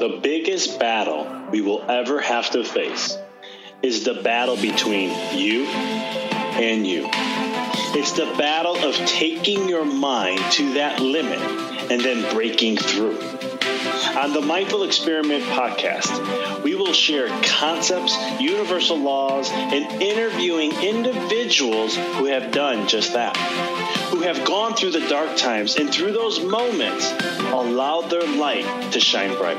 The biggest battle we will ever have to face is the battle between you and you. It's the battle of taking your mind to that limit and then breaking through. On the Mindful Experiment podcast, we will share concepts, universal laws, and interviewing individuals who have done just that, who have gone through the dark times and through those moments allowed their light to shine bright.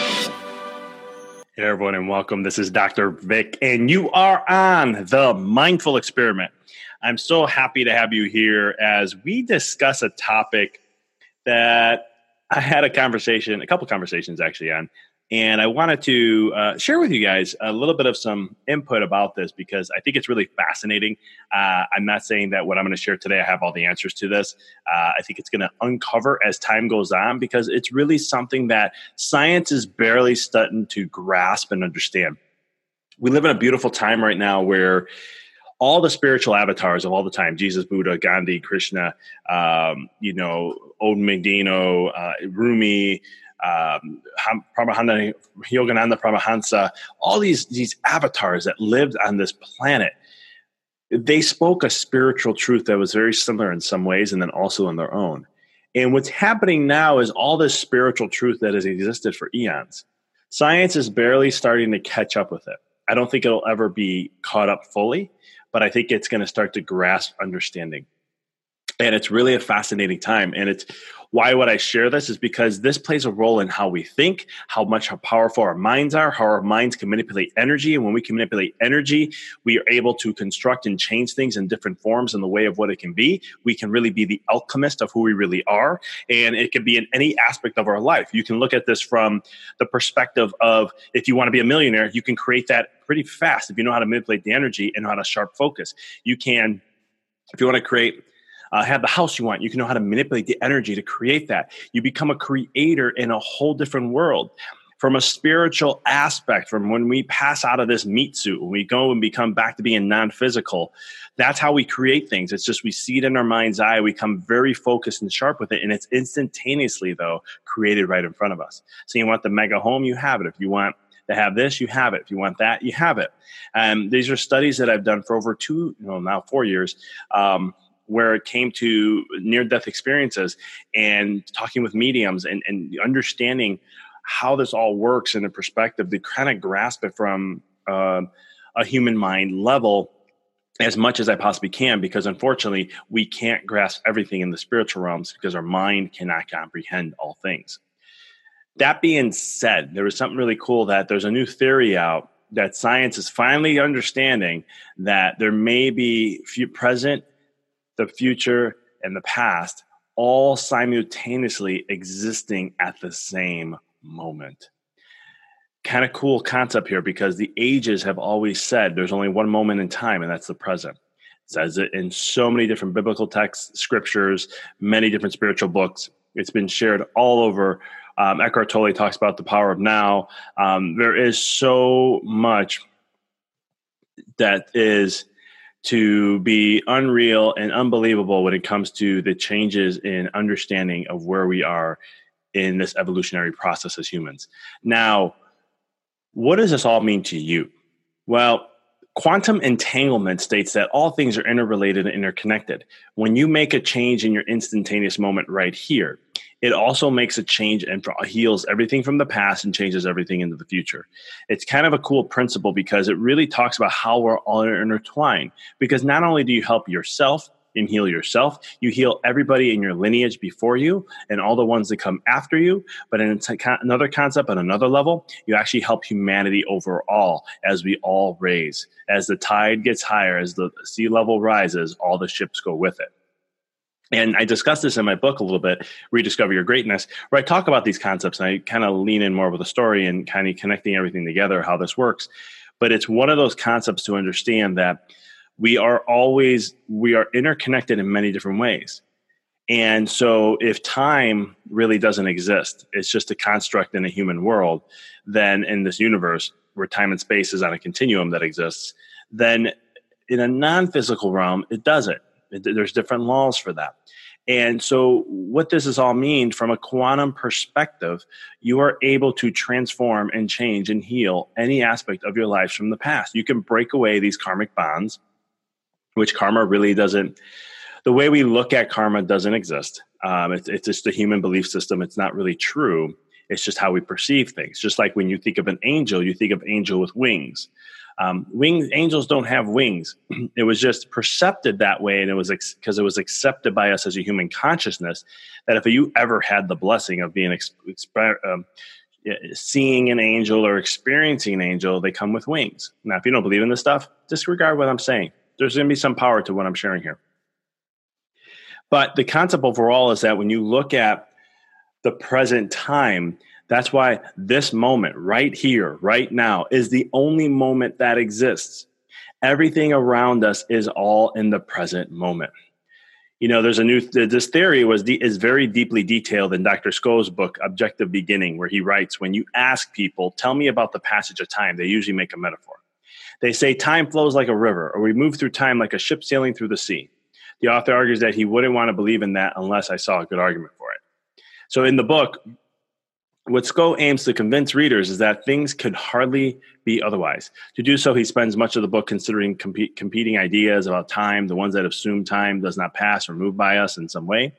Hey, everyone, and welcome. This is Dr. Vic, and you are on the Mindful Experiment. I'm so happy to have you here as we discuss a topic that I had a conversation, a couple conversations actually on, and I wanted to uh, share with you guys a little bit of some input about this because I think it's really fascinating. Uh, I'm not saying that what I'm going to share today, I have all the answers to this. Uh, I think it's going to uncover as time goes on because it's really something that science is barely starting to grasp and understand. We live in a beautiful time right now where all the spiritual avatars of all the time jesus buddha gandhi krishna um, you know Odin Medino, uh, Rumi, um, Paramahansa, Yogananda Paramahansa, all these these avatars that lived on this planet, they spoke a spiritual truth that was very similar in some ways, and then also in their own. And what's happening now is all this spiritual truth that has existed for eons. Science is barely starting to catch up with it. I don't think it'll ever be caught up fully, but I think it's going to start to grasp understanding and it's really a fascinating time. And it's why would i share this is because this plays a role in how we think how much how powerful our minds are how our minds can manipulate energy. And when we can manipulate energy we are able to construct and change things in different forms in the way of what it can be. We can really be the alchemist of who we really are. And it can be in any aspect of our life. You can look at this from the perspective of if you want to be a millionaire you can create that pretty fast if you know how to manipulate the energy and how to sharp focus. You can if you want to create uh, have the house you want. You can know how to manipulate the energy to create that. You become a creator in a whole different world. From a spiritual aspect, from when we pass out of this meat suit, when we go and become back to being non physical, that's how we create things. It's just we see it in our mind's eye, we come very focused and sharp with it, and it's instantaneously, though, created right in front of us. So, you want the mega home, you have it. If you want to have this, you have it. If you want that, you have it. Um, these are studies that I've done for over two, you know, now four years. Um, where it came to near death experiences and talking with mediums and, and understanding how this all works in a perspective to kind of grasp it from uh, a human mind level as much as I possibly can because unfortunately we can't grasp everything in the spiritual realms because our mind cannot comprehend all things. That being said, there was something really cool that there's a new theory out that science is finally understanding that there may be few present, the future, and the past all simultaneously existing at the same moment kind of cool concept here because the ages have always said there's only one moment in time, and that's the present. It says it in so many different biblical texts, scriptures, many different spiritual books. It's been shared all over. Um, Eckhart Tolle talks about the power of now. Um, there is so much that is to be unreal and unbelievable when it comes to the changes in understanding of where we are in this evolutionary process as humans. Now, what does this all mean to you? Well, quantum entanglement states that all things are interrelated and interconnected. When you make a change in your instantaneous moment right here, it also makes a change and heals everything from the past and changes everything into the future. It's kind of a cool principle because it really talks about how we're all intertwined. Because not only do you help yourself, and heal yourself. You heal everybody in your lineage before you and all the ones that come after you. But in another concept, on another level, you actually help humanity overall as we all raise. As the tide gets higher, as the sea level rises, all the ships go with it. And I discuss this in my book a little bit, Rediscover Your Greatness, where I talk about these concepts and I kind of lean in more with a story and kind of connecting everything together, how this works. But it's one of those concepts to understand that we are always we are interconnected in many different ways. And so if time really doesn't exist it's just a construct in a human world then in this universe where time and space is on a continuum that exists then in a non-physical realm it doesn't. There's different laws for that. And so, what this is all mean from a quantum perspective, you are able to transform and change and heal any aspect of your life from the past. You can break away these karmic bonds which karma really doesn't the way we look at karma doesn't exist. Um, it's, it's just a human belief system. It's not really true. It's just how we perceive things. Just like when you think of an angel you think of angel with wings. Um, wings angels don't have wings. It was just percepted that way and it was because ex- it was accepted by us as a human consciousness that if you ever had the blessing of being ex- um, seeing an angel or experiencing an angel they come with wings. Now if you don't believe in this stuff disregard what i'm saying there's going to be some power to what I'm sharing here. But the concept overall is that when you look at the present time, that's why this moment right here, right now, is the only moment that exists. Everything around us is all in the present moment. You know, there's a new this theory was is very deeply detailed in Dr. Skow's book Objective Becoming, where he writes, when you ask people, tell me about the passage of time, they usually make a metaphor. They say time flows like a river, or we move through time like a ship sailing through the sea. The author argues that he wouldn't want to believe in that unless I saw a good argument for it. So in the book, what Skow aims to convince readers is that things could hardly be otherwise. To do so, he spends much of the book considering comp- competing ideas about time, the ones that assume time does not pass or move by us in some way.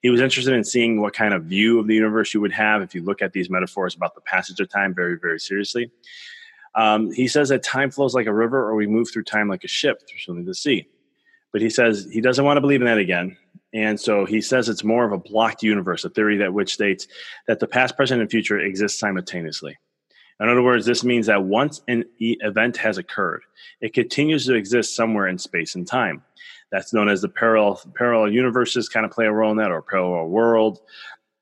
He was interested in seeing what kind of view of the universe you would have if you look at these metaphors about the passage of time very, very seriously. Um, he says that time flows like a river, or we move through time like a ship through something to sea. But he says he doesn't want to believe in that again. And so he says it's more of a blocked universe, a theory that which states that the past, present, and future exist simultaneously. In other words, this means that once an event has occurred, it continues to exist somewhere in space and time. That's known as the parallel parallel universes kind of play a role in that, or parallel world.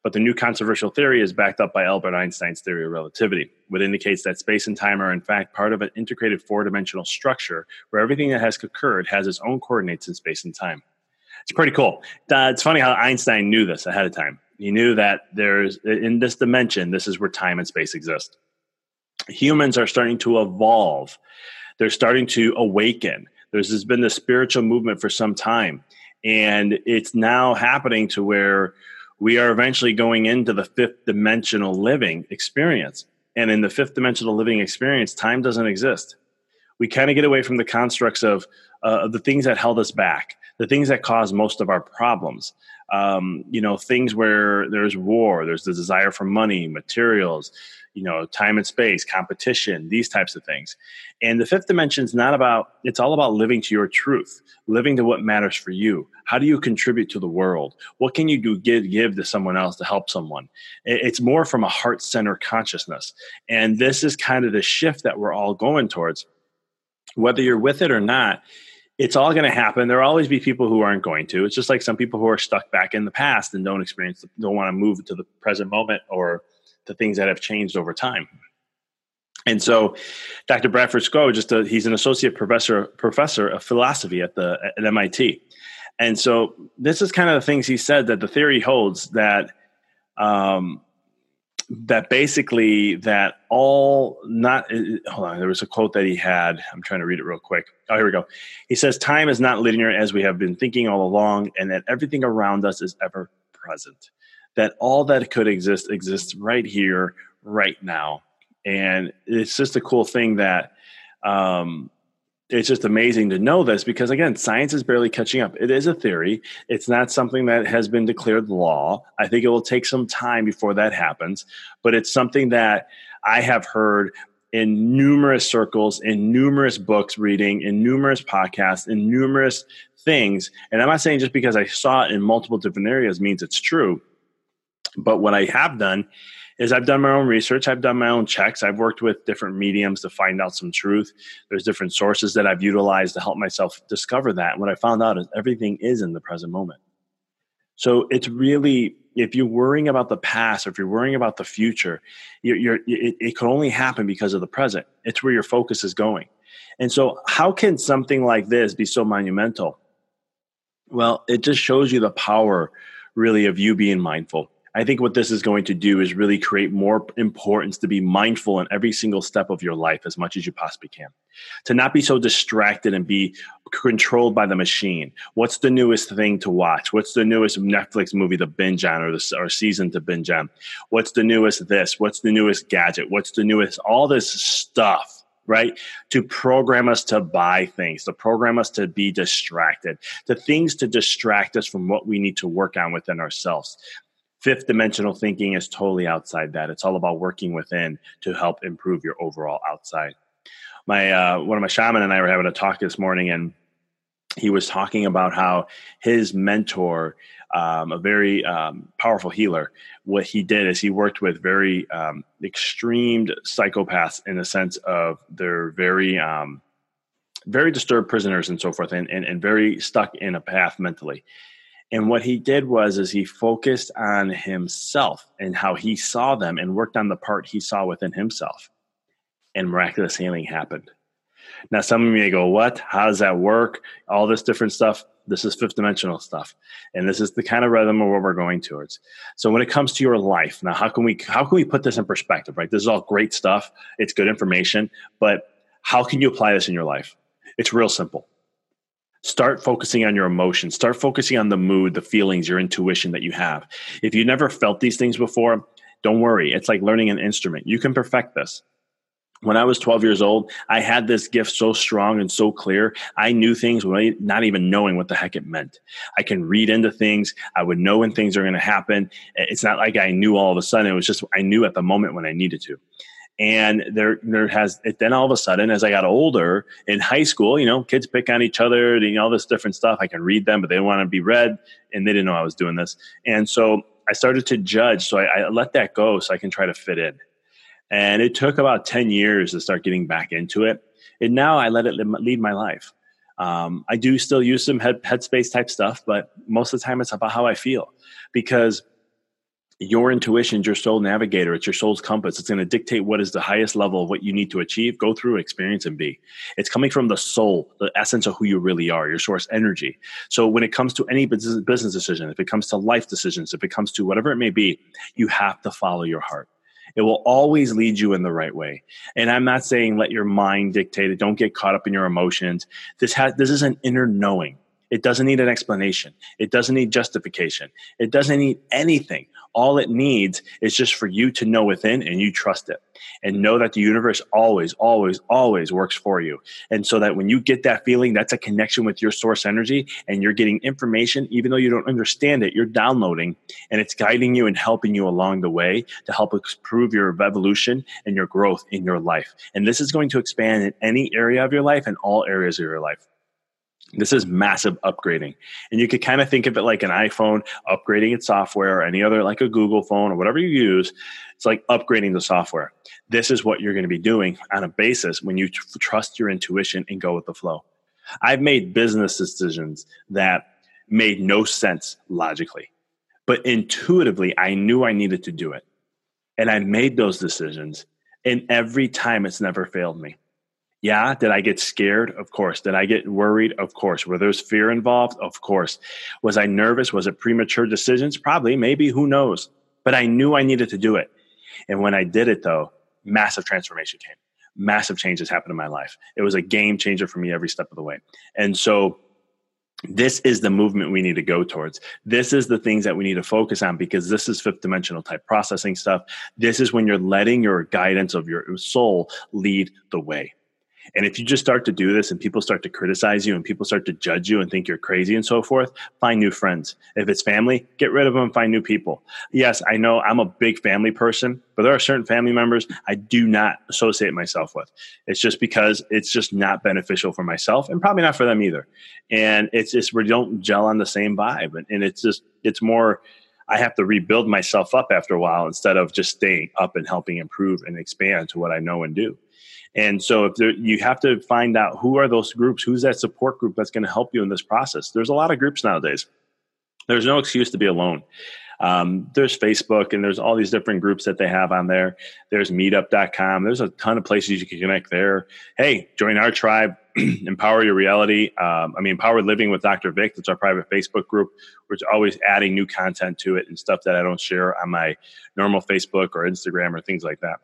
But the new controversial theory is backed up by Albert Einstein's theory of relativity, which indicates that space and time are in fact part of an integrated four dimensional structure where everything that has occurred has its own coordinates in space and time. It's pretty cool. Uh, it's funny how Einstein knew this ahead of time. He knew that there's in this dimension, this is where time and space exist. Humans are starting to evolve. They're starting to awaken. There's been this spiritual movement for some time. And it's now happening to where we are eventually going into the fifth dimensional living experience. And in the fifth dimensional living experience, time doesn't exist. We kind of get away from the constructs of uh, the things that held us back, the things that cause most of our problems. Um, you know, things where there's war, there's the desire for money, materials, you know, time and space, competition, these types of things. And the fifth dimension is not about, it's all about living to your truth, living to what matters for you. How do you contribute to the world? What can you do, give, give to someone else to help someone? It's more from a heart centered consciousness. And this is kind of the shift that we're all going towards. Whether you're with it or not, it's all going to happen. There'll always be people who aren't going to. It's just like some people who are stuck back in the past and don't experience, don't want to move to the present moment or the things that have changed over time. And so, Dr. Bradford Skow, just a, he's an associate professor professor of philosophy at the at MIT, and so this is kind of the things he said that the theory holds that um, that basically that all not hold on there was a quote that he had. I'm trying to read it real quick. Oh here we go. He says time is not linear as we have been thinking all along and that everything around us is ever present. That all that could exist exists right here right now. And it's just a cool thing that um, it's just amazing to know this because again science is barely catching up. It is a theory. It's not something that has been declared law. I think it will take some time before that happens but it's something that i have heard in numerous circles in numerous books reading in numerous podcasts in numerous things. And i'm not saying just because i saw it in multiple different areas means it's true but what i have done is I've done my own research, I've done my own checks, I've worked with different mediums to find out some truth. There's different sources that I've utilized to help myself discover that. And what I found out is everything is in the present moment. So it's really if you're worrying about the past or if you're worrying about the future, you're, you're, it, it can only happen because of the present. It's where your focus is going. And so, how can something like this be so monumental? Well, it just shows you the power, really, of you being mindful I think what this is going to do is really create more importance to be mindful in every single step of your life as much as you possibly can. To not be so distracted and be controlled by the machine. What's the newest thing to watch? What's the newest Netflix movie to binge on or, the, or season to binge on? What's the newest this? What's the newest gadget? What's the newest? All this stuff right? To program us to buy things, to program us to be distracted, the things to distract us from what we need to work on within ourselves fifth dimensional thinking is totally outside that. It's all about working within to help improve your overall outside. My uh, one of my shaman and i were having a talk this morning and he was talking about how his mentor um, a very um, powerful healer what he did is he worked with very um, extreme psychopaths in the sense of they're very um, very disturbed prisoners and so forth and, and, and very stuck in a path mentally and what he did was is he focused on himself and how he saw them and worked on the part he saw within himself. And miraculous healing happened. Now some of you may go, What? How does that work? All this different stuff. This is fifth dimensional stuff. And this is the kind of rhythm of what we're going towards. So when it comes to your life, now how can we how can we put this in perspective, right? This is all great stuff. It's good information, but how can you apply this in your life? It's real simple Start focusing on your emotions. Start focusing on the mood, the feelings, your intuition that you have. If you never felt these things before, don't worry. It's like learning an instrument. You can perfect this. When I was 12 years old, I had this gift so strong and so clear. I knew things without not even knowing what the heck it meant. I can read into things. I would know when things are going to happen. It's not like I knew all of a sudden. It was just I knew at the moment when I needed to and there there has it then all of a sudden as i got older in high school you know kids pick on each other you know all this different stuff. I can read them but they don't want to be read and they didn't know i was doing this. And so i started to judge so I, I let that go so i can try to fit in. And it took about 10 years to start getting back into it. And now i let it lead my life. Um, i do still use some head, headspace type stuff but most of the time it's about how i feel. Because your intuition, is your soul navigator, it's your soul's compass. It's going to dictate what is the highest level of what you need to achieve, go through, experience, and be. It's coming from the soul, the essence of who you really are, your source energy. So when it comes to any business decision, if it comes to life decisions, if it comes to whatever it may be, you have to follow your heart. It will always lead you in the right way. And I'm not saying let your mind dictate it. Don't get caught up in your emotions. This has this is an inner knowing. It doesn't need an explanation. It doesn't need justification. It doesn't need anything. All it needs is just for you to know within and you trust it and know that the universe always, always, always works for you. And so that when you get that feeling, that's a connection with your source energy and you're getting information, even though you don't understand it, you're downloading and it's guiding you and helping you along the way to help improve your evolution and your growth in your life. And this is going to expand in any area of your life and all areas of your life. This is massive upgrading. And you could kind of think of it like an iPhone upgrading its software or any other, like a Google phone or whatever you use. It's like upgrading the software. This is what you're going to be doing on a basis when you t- trust your intuition and go with the flow. I've made business decisions that made no sense logically, but intuitively, I knew I needed to do it. And I made those decisions. And every time it's never failed me. Yeah. Did I get scared? Of course. Did I get worried? Of course. Were there fear involved? Of course. Was I nervous? Was it premature decisions? Probably, maybe, who knows? But I knew I needed to do it. And when I did it, though, massive transformation came. Massive changes happened in my life. It was a game changer for me every step of the way. And so, this is the movement we need to go towards. This is the things that we need to focus on because this is fifth dimensional type processing stuff. This is when you're letting your guidance of your soul lead the way. And if you just start to do this and people start to criticize you and people start to judge you and think you're crazy and so forth, find new friends. If it's family, get rid of them, find new people. Yes, I know I'm a big family person, but there are certain family members I do not associate myself with. It's just because it's just not beneficial for myself and probably not for them either. And it's just we don't gel on the same vibe. And, and it's just, it's more, I have to rebuild myself up after a while instead of just staying up and helping improve and expand to what I know and do. And so if there, you have to find out who are those groups, who's that support group that's going to help you in this process. There's a lot of groups nowadays. There's no excuse to be alone. Um, there's Facebook and there's all these different groups that they have on there. There's meetup.com. There's a ton of places you can connect there. Hey, join our tribe, empower your reality. Um, I mean, empower living with Dr. Vic. That's our private Facebook group. We're always adding new content to it and stuff that I don't share on my normal Facebook or Instagram or things like that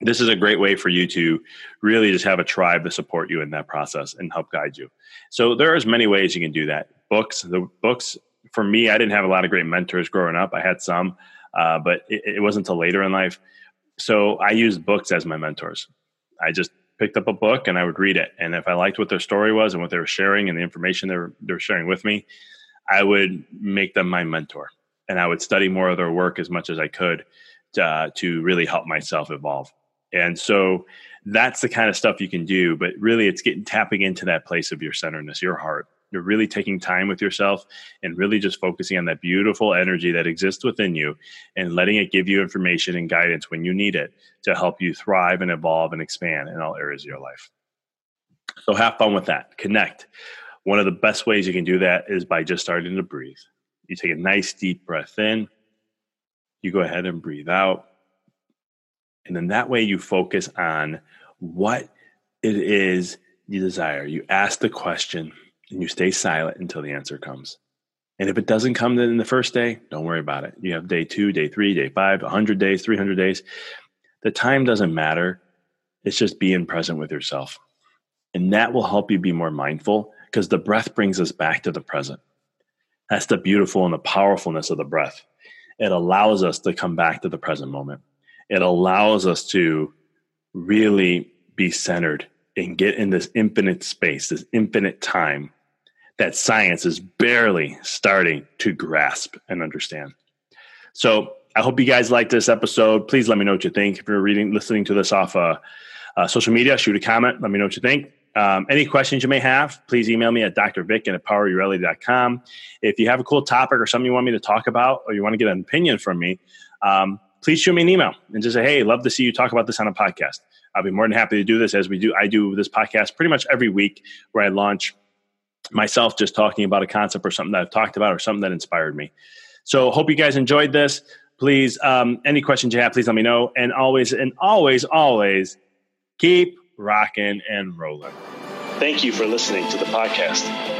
this is a great way for you to really just have a tribe to support you in that process and help guide you. So there are many ways you can do that. Books, the books for me, I didn't have a lot of great mentors growing up. I had some, uh, but it, it, wasn't until later in life. So I used books as my mentors. I just picked up a book and I would read it. And if I liked what their story was and what they were sharing and the information they were, they were sharing with me, I would make them my mentor. And I would study more of their work as much as I could uh, to really help myself evolve. And so that's the kind of stuff you can do. But really, it's getting tapping into that place of your centeredness, your heart. You're really taking time with yourself and really just focusing on that beautiful energy that exists within you and letting it give you information and guidance when you need it to help you thrive and evolve and expand in all areas of your life. So have fun with that. Connect. One of the best ways you can do that is by just starting to breathe. You take a nice deep breath in, you go ahead and breathe out. And then that way you focus on what it is you desire. You ask the question and you stay silent until the answer comes. And if it doesn't come in the first day, don't worry about it. You have day two, day three, day five, 100 days, 300 days. The time doesn't matter. It's just being present with yourself. And that will help you be more mindful because the breath brings us back to the present. That's the beautiful and the powerfulness of the breath. It allows us to come back to the present moment it allows us to really be centered and get in this infinite space, this infinite time that science is barely starting to grasp and understand. So I hope you guys like this episode. Please let me know what you think. If you're reading, listening to this off uh, uh, social media, shoot a comment. Let me know what you think. Um, any questions you may have, please email me at drvic at empoweryourreality.com. If you have a cool topic or something you want me to talk about or you want to get an opinion from me, um, please shoot me an email and just say, hey, love to see you talk about this on a podcast. I'll be more than happy to do this as we do. I do this podcast pretty much every week where I launch myself just talking about a concept or something that I've talked about or something that inspired me. So hope you guys enjoyed this. Please, um, any questions you have, please let me know. And always, and always, always keep rocking and rolling. Thank you for listening to the podcast.